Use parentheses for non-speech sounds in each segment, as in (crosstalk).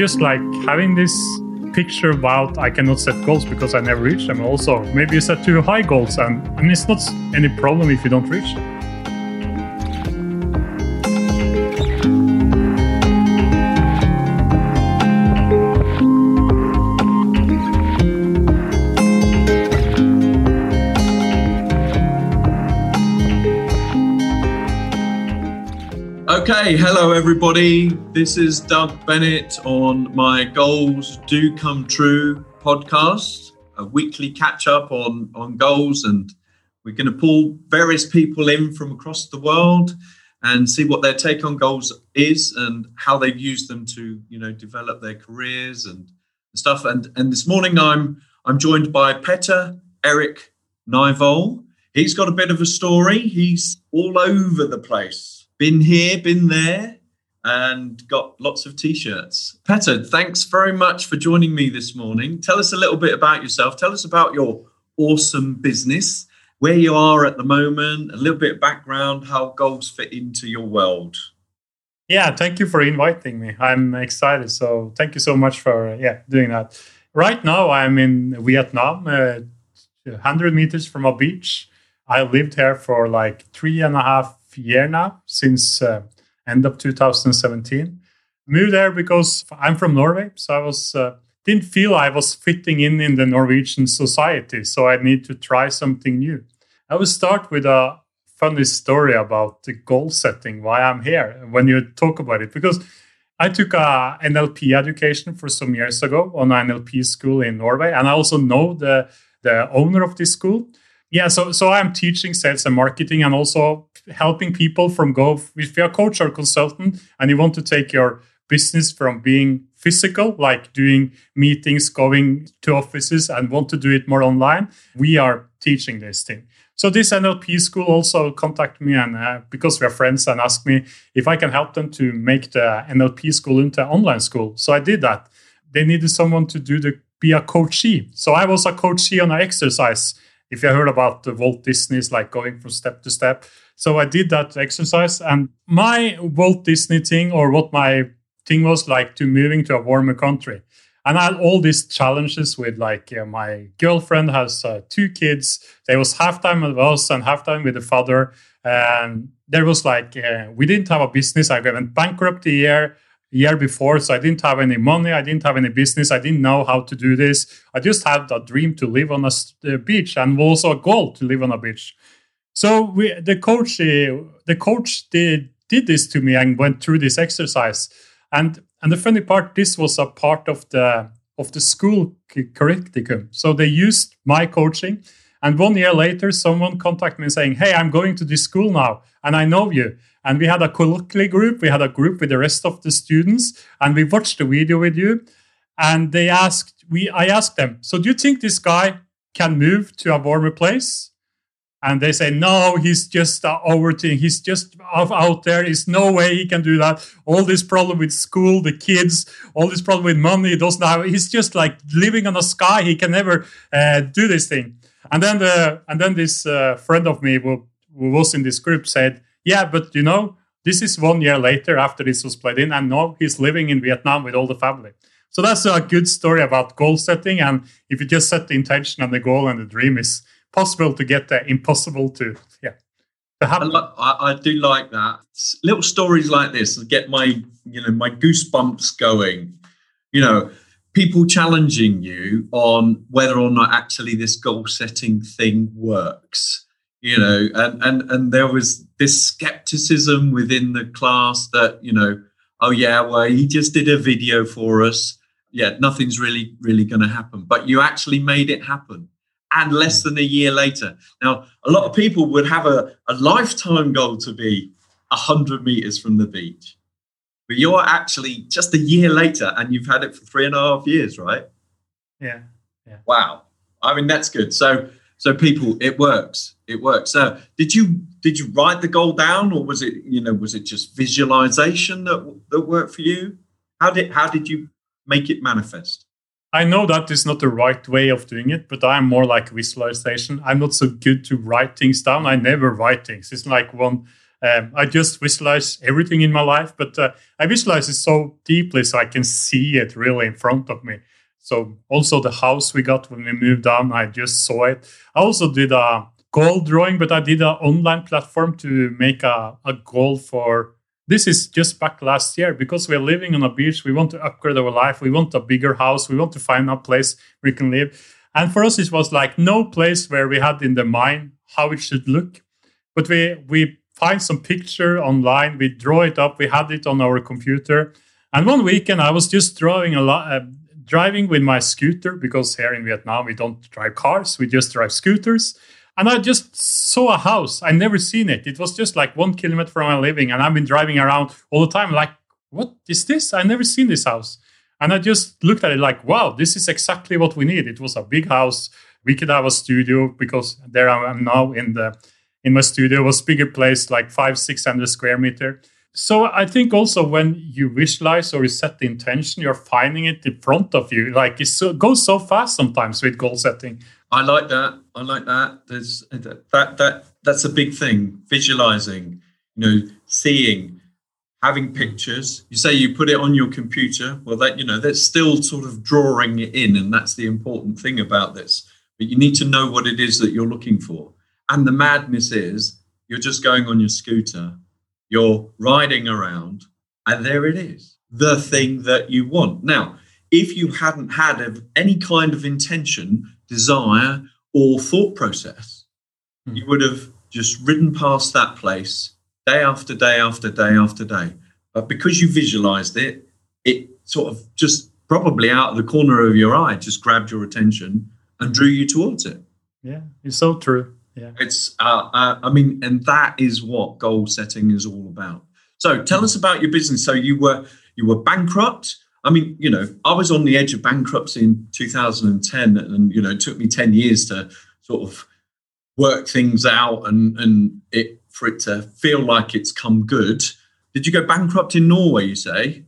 just like having this picture about I cannot set goals because I never reach them. Also, maybe you set too high goals, and I mean, it's not any problem if you don't reach Okay, hello everybody. This is Doug Bennett on my Goals Do Come True podcast, a weekly catch up on, on goals. And we're going to pull various people in from across the world and see what their take on goals is and how they've used them to, you know, develop their careers and stuff. And and this morning I'm I'm joined by Petter Eric Nyvoll. He's got a bit of a story. He's all over the place been here, been there, and got lots of t-shirts. Petter, thanks very much for joining me this morning. Tell us a little bit about yourself. Tell us about your awesome business, where you are at the moment, a little bit of background, how goals fit into your world. Yeah, thank you for inviting me. I'm excited. So thank you so much for yeah doing that. Right now, I'm in Vietnam, uh, 100 meters from a beach. I lived here for like three and a half year now, since uh, end of 2017. Moved there because I'm from Norway, so I was uh, didn't feel I was fitting in in the Norwegian society, so I need to try something new. I will start with a funny story about the goal setting, why I'm here when you talk about it, because I took a NLP education for some years ago on an NLP school in Norway, and I also know the the owner of this school. Yeah, so so I'm teaching sales and marketing and also helping people from go if you're a coach or consultant and you want to take your business from being physical, like doing meetings, going to offices, and want to do it more online, we are teaching this thing. So this NLP school also contacted me and uh, because we're friends and asked me if I can help them to make the NLP school into an online school. So I did that. They needed someone to do the be a coachee. So I was a coachee on an exercise if you heard about the Walt Disney's like going from step to step. So I did that exercise, and my Walt Disney thing, or what my thing was, like to moving to a warmer country. And I had all these challenges with like uh, my girlfriend has uh, two kids. There was halftime with us and halftime with the father. And there was like uh, we didn't have a business. I went bankrupt the year year before, so I didn't have any money. I didn't have any business. I didn't know how to do this. I just had a dream to live on a beach and also a goal to live on a beach. So we, the coach, uh, the coach did did this to me and went through this exercise. And and the funny part, this was a part of the of the school curriculum. So they used my coaching. And one year later, someone contacted me saying, "Hey, I'm going to this school now, and I know you." And we had a colloquial group. We had a group with the rest of the students, and we watched the video with you. And they asked, we I asked them, "So do you think this guy can move to a warmer place?" And they say no he's just uh, overthink. He's just out there. There's no way he can do that. All this problem with school the kids all this problem with money he doesn't have he's just like living on the sky. He can never uh, do this thing. And then the and then this uh, friend of me who, who was in this group said yeah but you know this is one year later after this was played in and now he's living in vietnam with all the family. So that's a good story about goal setting. And if you just set the intention and the goal and the dream is possible to get there, impossible to yeah. To happen. I, I, do like that. Little stories like this get my you know my goosebumps going. You know, people challenging you on whether or not actually this goal setting thing works. You know, and and and there was this skepticism within the class that you know, oh yeah, well he just did a video for us. Yeah, nothing's really really going to happen. But you actually made it happen and less than a year later. Now, a lot of people would have a, a lifetime goal to be 100 meters from the beach. But you're actually just a year later and you've had it for three and a half years, right? Yeah. yeah. Wow. I mean, that's good. So, so people, it works. It works. So, did you did you write the goal down, or was it you know was it just visualization that that worked for you? How did how did you make it manifest? I know that is not the right way of doing it, but I'm more like visualization. I'm not so good to write things down. I never write things. It's like one Um, I just visualize everything in my life, but uh, I visualize it so deeply so I can see it really in front of me. So also the house we got when we moved down, I just saw it. I also did a goal drawing, but I did an online platform to make a, a goal for this is just back last year because we're living on a beach. We want to upgrade our life. We want a bigger house. We want to find a place we can live. And for us, it was like no place where we had in the mind how it should look. But we we find some picture online. We draw it up. We had it on our computer. And one weekend, I was just drawing a lot, uh, driving with my scooter because here in Vietnam we don't drive cars. We just drive scooters. And I just saw a house. I never seen it. It was just like one kilometer from my living, and I've been driving around all the time. Like, what is this? I never seen this house. And I just looked at it like, wow, this is exactly what we need. It was a big house. We could have a studio because there I am now in the in my studio. It was bigger place, like five, six hundred square meter. So I think also when you visualize or you set the intention, you're finding it in front of you. Like it so, goes so fast sometimes with goal setting. I like that. I like that. There's that that that's a big thing. Visualizing, you know, seeing, having pictures. You say you put it on your computer. Well, that you know, that's still sort of drawing it in, and that's the important thing about this. But you need to know what it is that you're looking for. And the madness is, you're just going on your scooter, you're riding around, and there it is, the thing that you want. Now, if you hadn't had any kind of intention desire, or thought process. Mm. You would have just ridden past that place day after day after day after day. But because you visualized it, it sort of just probably out of the corner of your eye just grabbed your attention and drew you towards it. Yeah, it's so true. Yeah. It's, uh, uh, I mean, and that is what goal setting is all about. So tell us about your business. So you were, you were bankrupt I mean, you know, I was on the edge of bankruptcy in 2010, and you know, it took me 10 years to sort of work things out and and it for it to feel like it's come good. Did you go bankrupt in Norway? You say?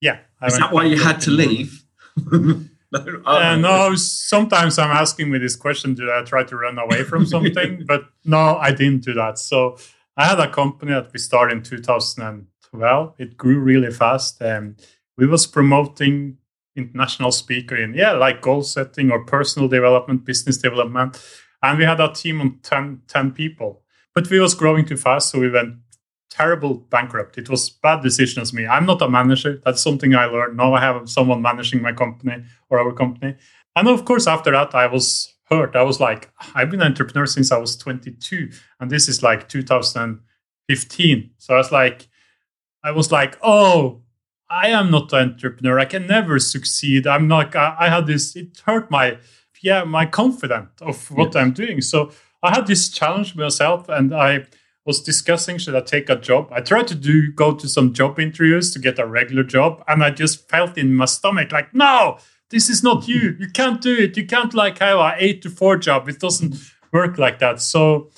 Yeah. I Is that why you had to leave? (laughs) no, uh, no, sometimes I'm asking me this question: Did I try to run away from (laughs) something? but no, I didn't do that. So I had a company that we started in 2012. It grew really fast. Um, we was promoting international speaker in yeah like goal setting or personal development business development. And we had a team of 10, 10 people. But we was growing too fast so we went terrible bankrupt. It was bad decision as me. I'm not a manager. That's something i learned. Now i have someone managing my company or our company. And of course after that i was hurt. I was like i've been an entrepreneur since i was 22 and this is like 2015 so i was like i was like oh I am not an entrepreneur. I can never succeed. I'm not. I, I had this. It hurt my yeah my confidence of what yes. I'm doing. So I had this challenge myself, and I was discussing should I take a job. I tried to do go to some job interviews to get a regular job, and I just felt in my stomach like no. This is not you. You can't do it. You can't like have a eight to four job. It doesn't work like that. So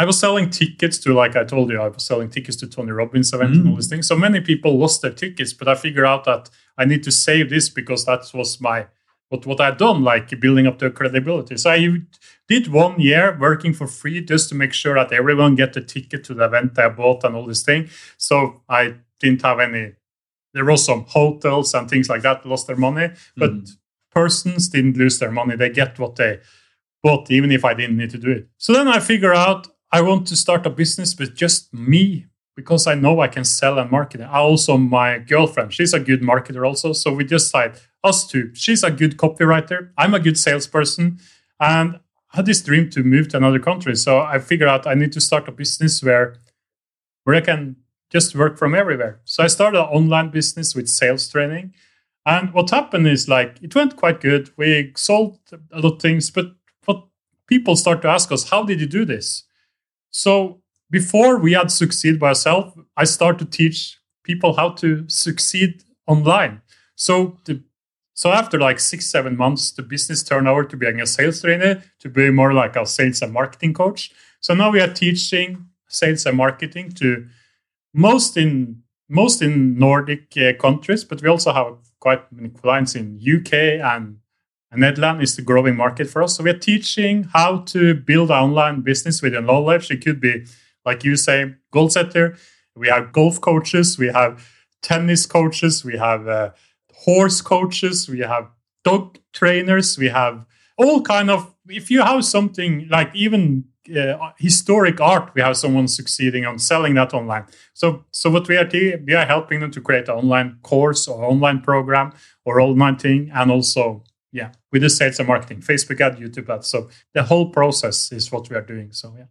I was selling tickets to, like I told you, I was selling tickets to Tony Robbins event mm. and all these things. So many people lost their tickets, but I figured out that I need to save this because that was my what what I'd done, like building up the credibility. So I did one year working for free just to make sure that everyone get the ticket to the event I bought and all this thing. So I didn't have any. There was some hotels and things like that lost their money, but mm. persons didn't lose their money. They get what they bought, even if I didn't need to do it. So then I figure out I want to start a business with just me because I know I can sell and market. I also my girlfriend, she's a good marketer also. So we just decide us two. She's a good copywriter. I'm a good salesperson, and I had this dream to move to another country. So I figured out I need to start a business where where I can just work from everywhere. So I started an online business with sales training. And what happened is like it went quite good. We sold a lot of things, but what people start to ask us, how did you do this? So before we had succeed by ourselves, I started to teach people how to succeed online. So the so after like six, seven months, the business turned over to being a sales trainer, to be more like a sales and marketing coach. So now we are teaching sales and marketing to most in most in Nordic uh, countries, but we also have quite many clients in UK and and is the growing market for us. So we're teaching how to build online business with your knowledge. It could be like you say, goal setter. We have golf coaches, we have tennis coaches, we have uh, horse coaches, we have dog trainers, we have all kind of. If you have something like even uh, historic art, we have someone succeeding on selling that online. So, so what we are doing, we are helping them to create an online course or online program or online thing, and also yeah, with the sales and marketing, Facebook ad, YouTube ad. So the whole process is what we are doing. So yeah.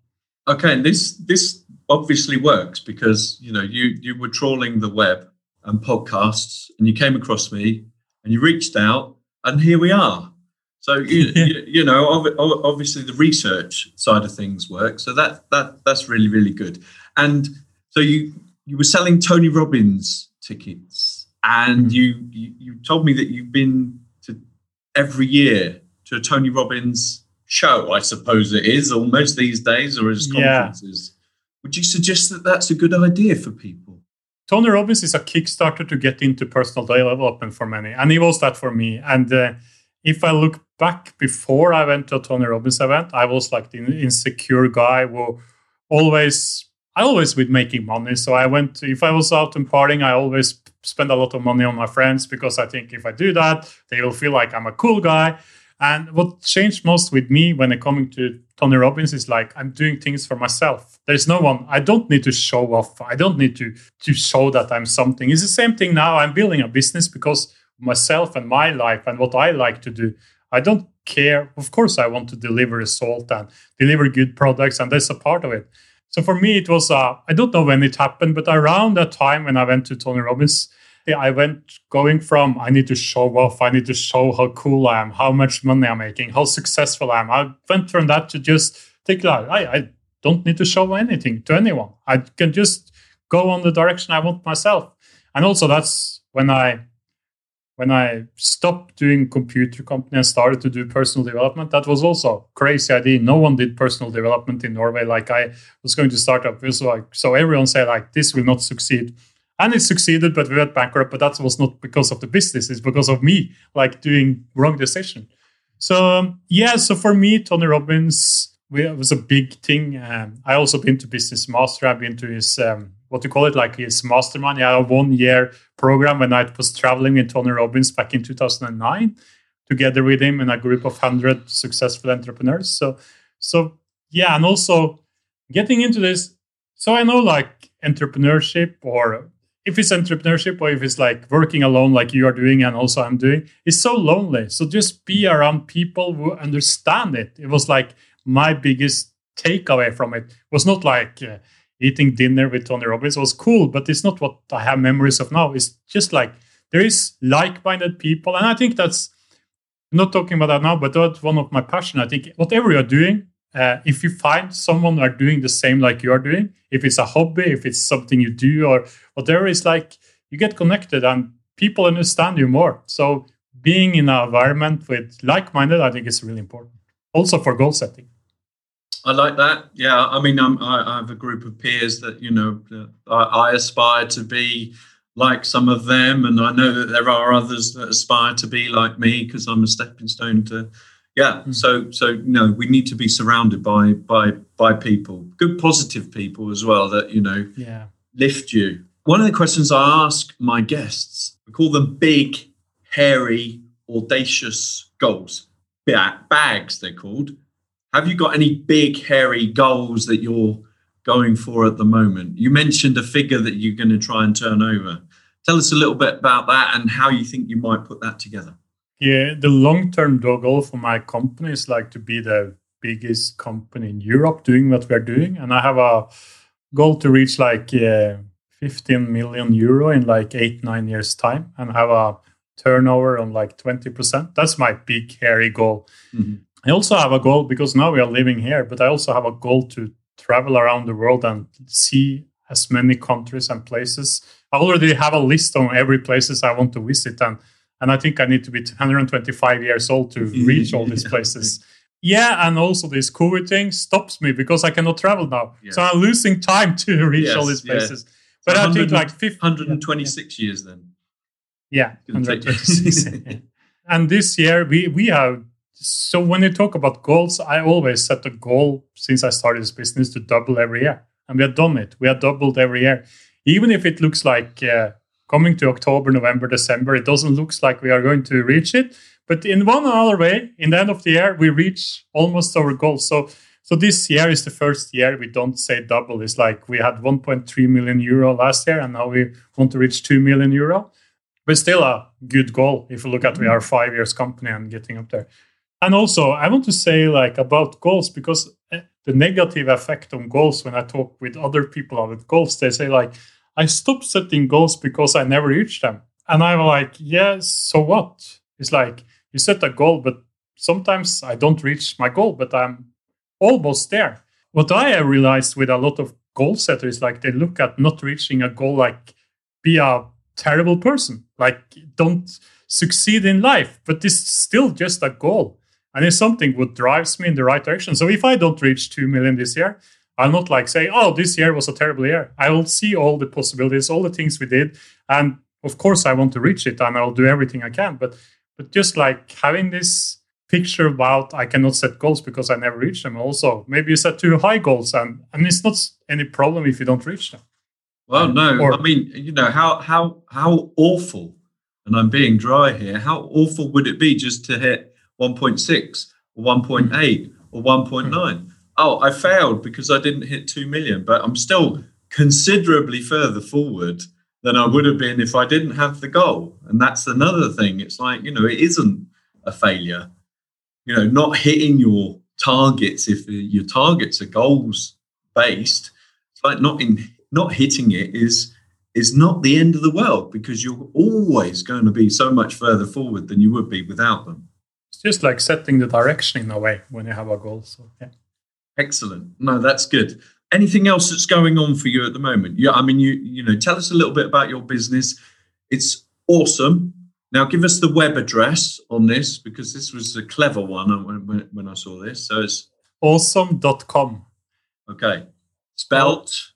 Okay, and this this obviously works because you know you you were trawling the web and podcasts, and you came across me, and you reached out, and here we are. So (laughs) you, you, you, know, obviously the research side of things works. So that that that's really really good. And so you you were selling Tony Robbins tickets, and mm. you, you you told me that you've been every year to a Tony Robbins show. I suppose it is almost these days, or as conferences. Yeah. Would you suggest that that's a good idea for people? Tony Robbins is a Kickstarter to get into personal development for many, and he was that for me. And uh, if I look back before I went to a Tony Robbins event, I was like the insecure guy who always I always with making money. So I went if I was out and partying, I always spend a lot of money on my friends because I think if I do that, they will feel like I'm a cool guy. And what changed most with me when it coming to Tony Robbins is like I'm doing things for myself. There's no one. I don't need to show off. I don't need to to show that I'm something. It's the same thing now. I'm building a business because myself and my life and what I like to do. I don't care. Of course, I want to deliver result and deliver good products, and that's a part of it. So for me, it was uh, I don't know when it happened, but around that time when I went to Tony Robbins, I went going from I need to show off, I need to show how cool I am, how much money I'm making, how successful I am. I went from that to just take that. I, I don't need to show anything to anyone. I can just go on the direction I want myself. And also that's when I when I stopped doing computer company and started to do personal development, that was also crazy idea. No one did personal development in Norway. Like I was going to start up. It was like so everyone said like this will not succeed. And it succeeded, but we went bankrupt. But that was not because of the business, it's because of me, like doing wrong decision. So um, yeah, so for me, Tony Robbins it was a big thing. Um, I also been to Business Master. I've been to his um, what you call it, like his mastermind. Yeah, a one year program when I was traveling with Tony Robbins back in 2009, together with him and a group of hundred successful entrepreneurs. So, so yeah, and also getting into this. So I know like entrepreneurship, or if it's entrepreneurship, or if it's like working alone, like you are doing, and also I'm doing, it's so lonely. So just be around people who understand it. It was like my biggest takeaway from it was not like. Uh, eating dinner with Tony Robbins was cool, but it's not what I have memories of now. It's just like there is like-minded people, and I think that's I'm not talking about that now, but that's one of my passion. I think whatever you're doing, uh, if you find someone are doing the same like you are doing, if it's a hobby, if it's something you do, or whatever, it's like you get connected and people understand you more. So being in an environment with like-minded, I think is really important. Also for goal setting. I like that. Yeah, I mean, I'm, I, I have a group of peers that you know I, I, aspire to be like some of them, and I know that there are others that aspire to be like me because I'm a stepping stone to. Yeah, mm. so so you know we need to be surrounded by by by people, good positive people as well that you know yeah. lift you. One of the questions I ask my guests, we call them big, hairy, audacious goals. BHAGs, they're called have you got any big, hairy goals that you're going for at the moment? You mentioned a figure that you're going to try and turn over. Tell us a little bit about that and how you think you might put that together. Yeah, the long term goal for my company is like to be the biggest company in Europe doing what we're doing. And I have a goal to reach like uh, 15 million euro in like eight, nine years' time and have a turnover on like 20%. That's my big, hairy goal. Mm-hmm. I also have a goal because now we are living here, but I also have a goal to travel around the world and see as many countries and places. I already have a list on every places I want to visit, and and I think I need to be 125 years old to (laughs) reach all these places. Yeah, and also this COVID thing stops me because I cannot travel now, yes. so I'm losing time to (laughs) reach yes, all these places. Yeah. But I think like 50, 126 yeah. years then. Yeah, 126. (laughs) and this year we we have so when you talk about goals, I always set a goal since I started this business to double every year. and we have done it. We have doubled every year, even if it looks like uh, coming to October, November, December, it doesn't look like we are going to reach it. But in one other way, in the end of the year, we reach almost our goal. So, so this year is the first year we don't say double. It's like we had 1.3 million euro last year, and now we want to reach 2 million euro. But still a good goal if you look at we are five years company and getting up there. And also, I want to say like about goals because eh, the negative effect on goals when I talk with other people about goals, they say like, I stopped setting goals because I never reached them. And I'm like, yeah, so what? It's like you set a goal, but sometimes I don't reach my goal, but I'm almost there. What I realized with a lot of goal setters, like they look at not reaching a goal like be a terrible person, like don't succeed in life, but it's still just a goal. And it's something what drives me in the right direction. So if I don't reach 2 million this year, I'll not like say, oh, this year was a terrible year. I will see all the possibilities, all the things we did. And of course I want to reach it and I'll do everything I can. But but just like having this picture about I cannot set goals because I never reach them. Also, maybe you set too high goals, and and it's not any problem if you don't reach them. Well, no, or, I mean, you know how how how awful, and I'm being dry here. How awful would it be just to hit 1.6 or 1.8 or 1.9? Mm. Oh, I failed because I didn't hit two million, but I'm still considerably further forward than I would have been if I didn't have the goal. And that's another thing. It's like, you know, it isn't a failure. You know, not hitting your targets if your targets are goals based, it's like not in not hitting it is is not the end of the world because you're always going to be so much further forward than you would be without them. It's just like setting the direction in a way when you have a goal. So yeah. Excellent. No, that's good anything else that's going on for you at the moment? Yeah, I mean, you you know, tell us a little bit about your business. It's awesome. Now, give us the web address on this because this was a clever one when, when I saw this. So it's awesm.com. Okay. Spelt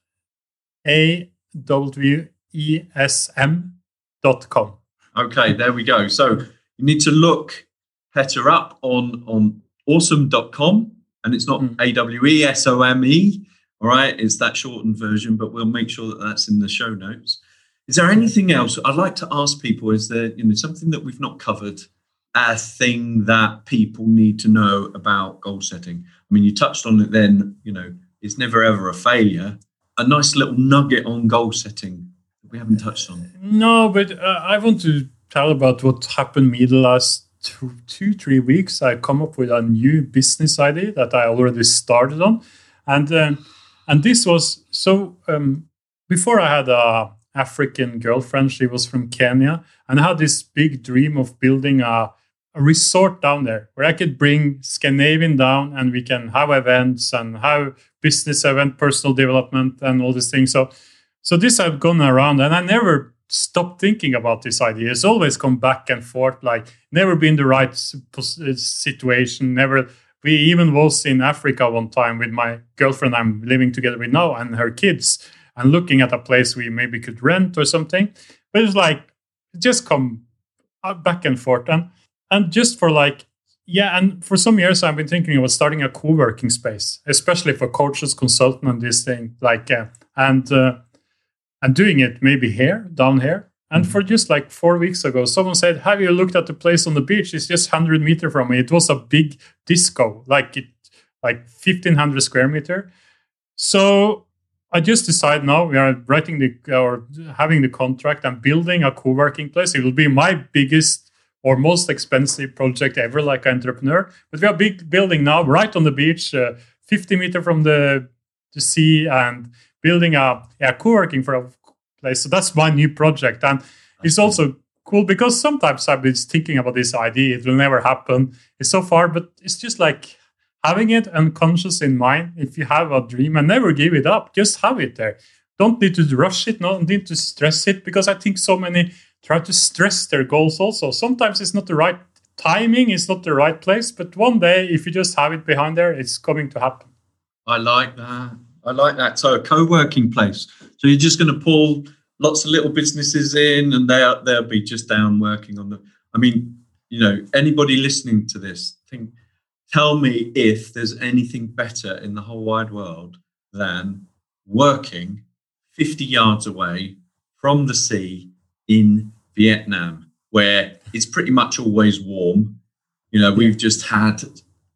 A W E S M dot com. Okay, there we go. So you need to look Petter up on on awesm.com and it's not mm. A W E S O M E all right, it's that shortened version, but we'll make sure that that's in the show notes. Is there anything else I'd like to ask people? Is there you know something that we've not covered? A thing that people need to know about goal setting. I mean, you touched on it. Then you know it's never ever a failure. A nice little nugget on goal setting that we haven't touched on. No, but uh, I want to tell about what happened me the last two, three weeks. I come up with a new business idea that I already started on, and. Uh, and this was so um, before I had a African girlfriend. She was from Kenya, and I had this big dream of building a, a resort down there where I could bring Scandinavian down, and we can have events and have business event, personal development, and all these things. So, so this I've gone around, and I never stopped thinking about this idea. It's always come back and forth, like never been the right situation, never we even was in Africa one time with my girlfriend I'm living together with now and her kids and looking at a place we maybe could rent or something. But it's like just come back and forth and and just for like yeah and for some years i've been thinking about starting a co-working space especially for coaches consultant and this thing like uh, and uh, and doing it maybe here down here and for just like four weeks ago, someone said, "Have you looked at the place on the beach? It's just hundred meter from me. It was a big disco, like it, like fifteen hundred square meter." So I just decided now we are writing the or having the contract and building a co-working place. It will be my biggest or most expensive project ever, like an entrepreneur. But we are big building now, right on the beach, uh, 50 meter from the, the sea, and building a, a co-working for a place. So that's my new project. And it's also cool because sometimes I've been thinking about this idea. It will never happen. It's so far, but it's just like having it unconscious in mind. If you have a dream and never give it up, just have it there. Don't need to rush it, don't need to stress it, because I think so many try to stress their goals also. Sometimes it's not the right timing, it's not the right place, but one day, if you just have it behind there, it's coming to happen. I like that. I like that. So a co-working place. So you're just going to pull lots of little businesses in, and they they'll be just down working on them. I mean, you know, anybody listening to this, think, tell me if there's anything better in the whole wide world than working 50 yards away from the sea in Vietnam, where it's pretty much always warm. You know, we've just had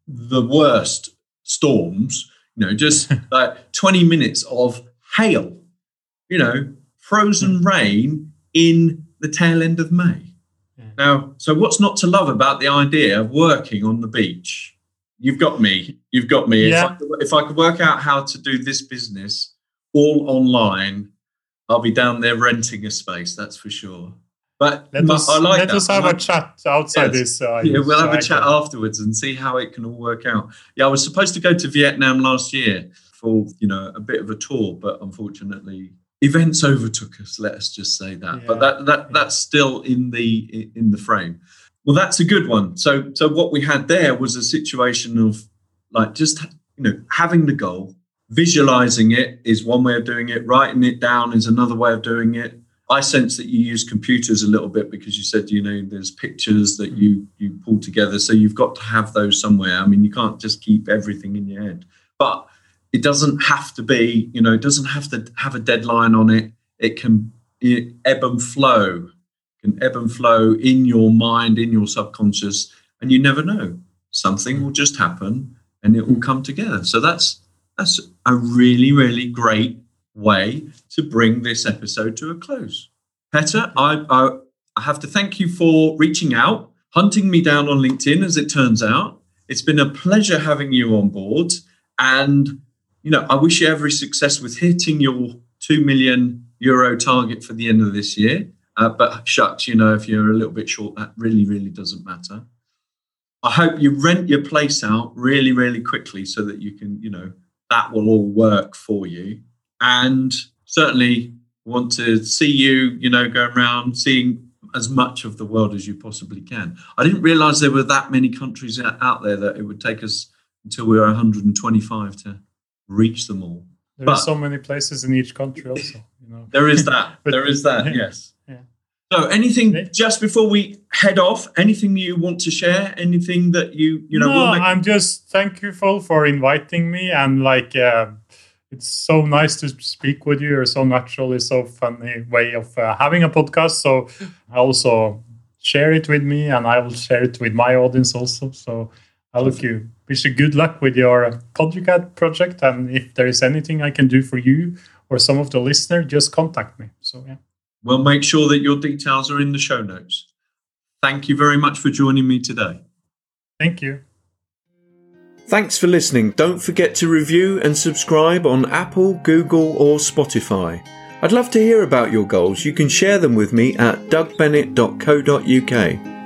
the worst storms, you know, just (laughs) like 20 minutes of hail, you know, frozen hmm. rain in the tail end of May. Now, so what's not to love about the idea of working on the beach? You've got me. You've got me. Yeah. If, I, if I could work out how to do this business all online, I'll be down there renting a space. That's for sure. But Let us, I like let that. us have like- a chat outside Yes. this. Uh, yeah, we'll have a chat afterwards and see how it can all work out. Yeah, I was supposed to go to Vietnam last year for you know a bit of a tour, but unfortunately events overtook us. Let us just say that. But that that yeah. that's still in the in the frame. Well, that's a good one. So so what we had there was a situation of like just you know having the goal, visualizing it is one way of doing it. Writing it down is another way of doing it. I sense that you use computers a little bit because you said you know there's pictures that you you pull together, so you've got to have those somewhere. I mean, you can't just keep everything in your head, but it doesn't have to be you know it doesn't have to have a deadline on it. It can ebb and flow, can ebb and flow in your mind, in your subconscious, and you never know. Something will just happen, and it will come together. So that's that's a really really great way to bring this episode to a close. Petter, I, I, I have to thank you for reaching out, hunting me down on LinkedIn, as it turns out. It's been a pleasure having you on board. And, you know, I wish you every success with hitting your 2 million euro target for the end of this year. Uh, but shucks, you know, if you're a little bit short, that really, really doesn't matter. I hope you rent your place out really, really quickly so that you can, you know, that will all work for you and certainly want to see you, you know, going around seeing as much of the world as you possibly can. I didn't realize there were that many countries out there that it would take us until we were 125 to reach them all. There But- are so many places in each country, also. You know. There is that. (laughs) But- there is that. Yes. Yeah. So, anything just before we head off? Anything you want to share? Anything that you you know? no, we'll make- I'm just thankful for inviting me, and like, uh, it's so nice to speak with you. You're so natural. It's so funny way of uh, having a podcast. So I also share it with me, and I will share it with my audience also. So I look you wish you good luck with your podcast project, and if there is anything I can do for you or some of the listener, just contact me. So yeah, We'll make sure that your details are in the show notes. Thank you very much for joining me today. thank you. Thanks for listening. Don't forget to review and subscribe on Apple, Google, or Spotify. I'd love to hear about your goals. You can share them with me at dougbennett.co.uk.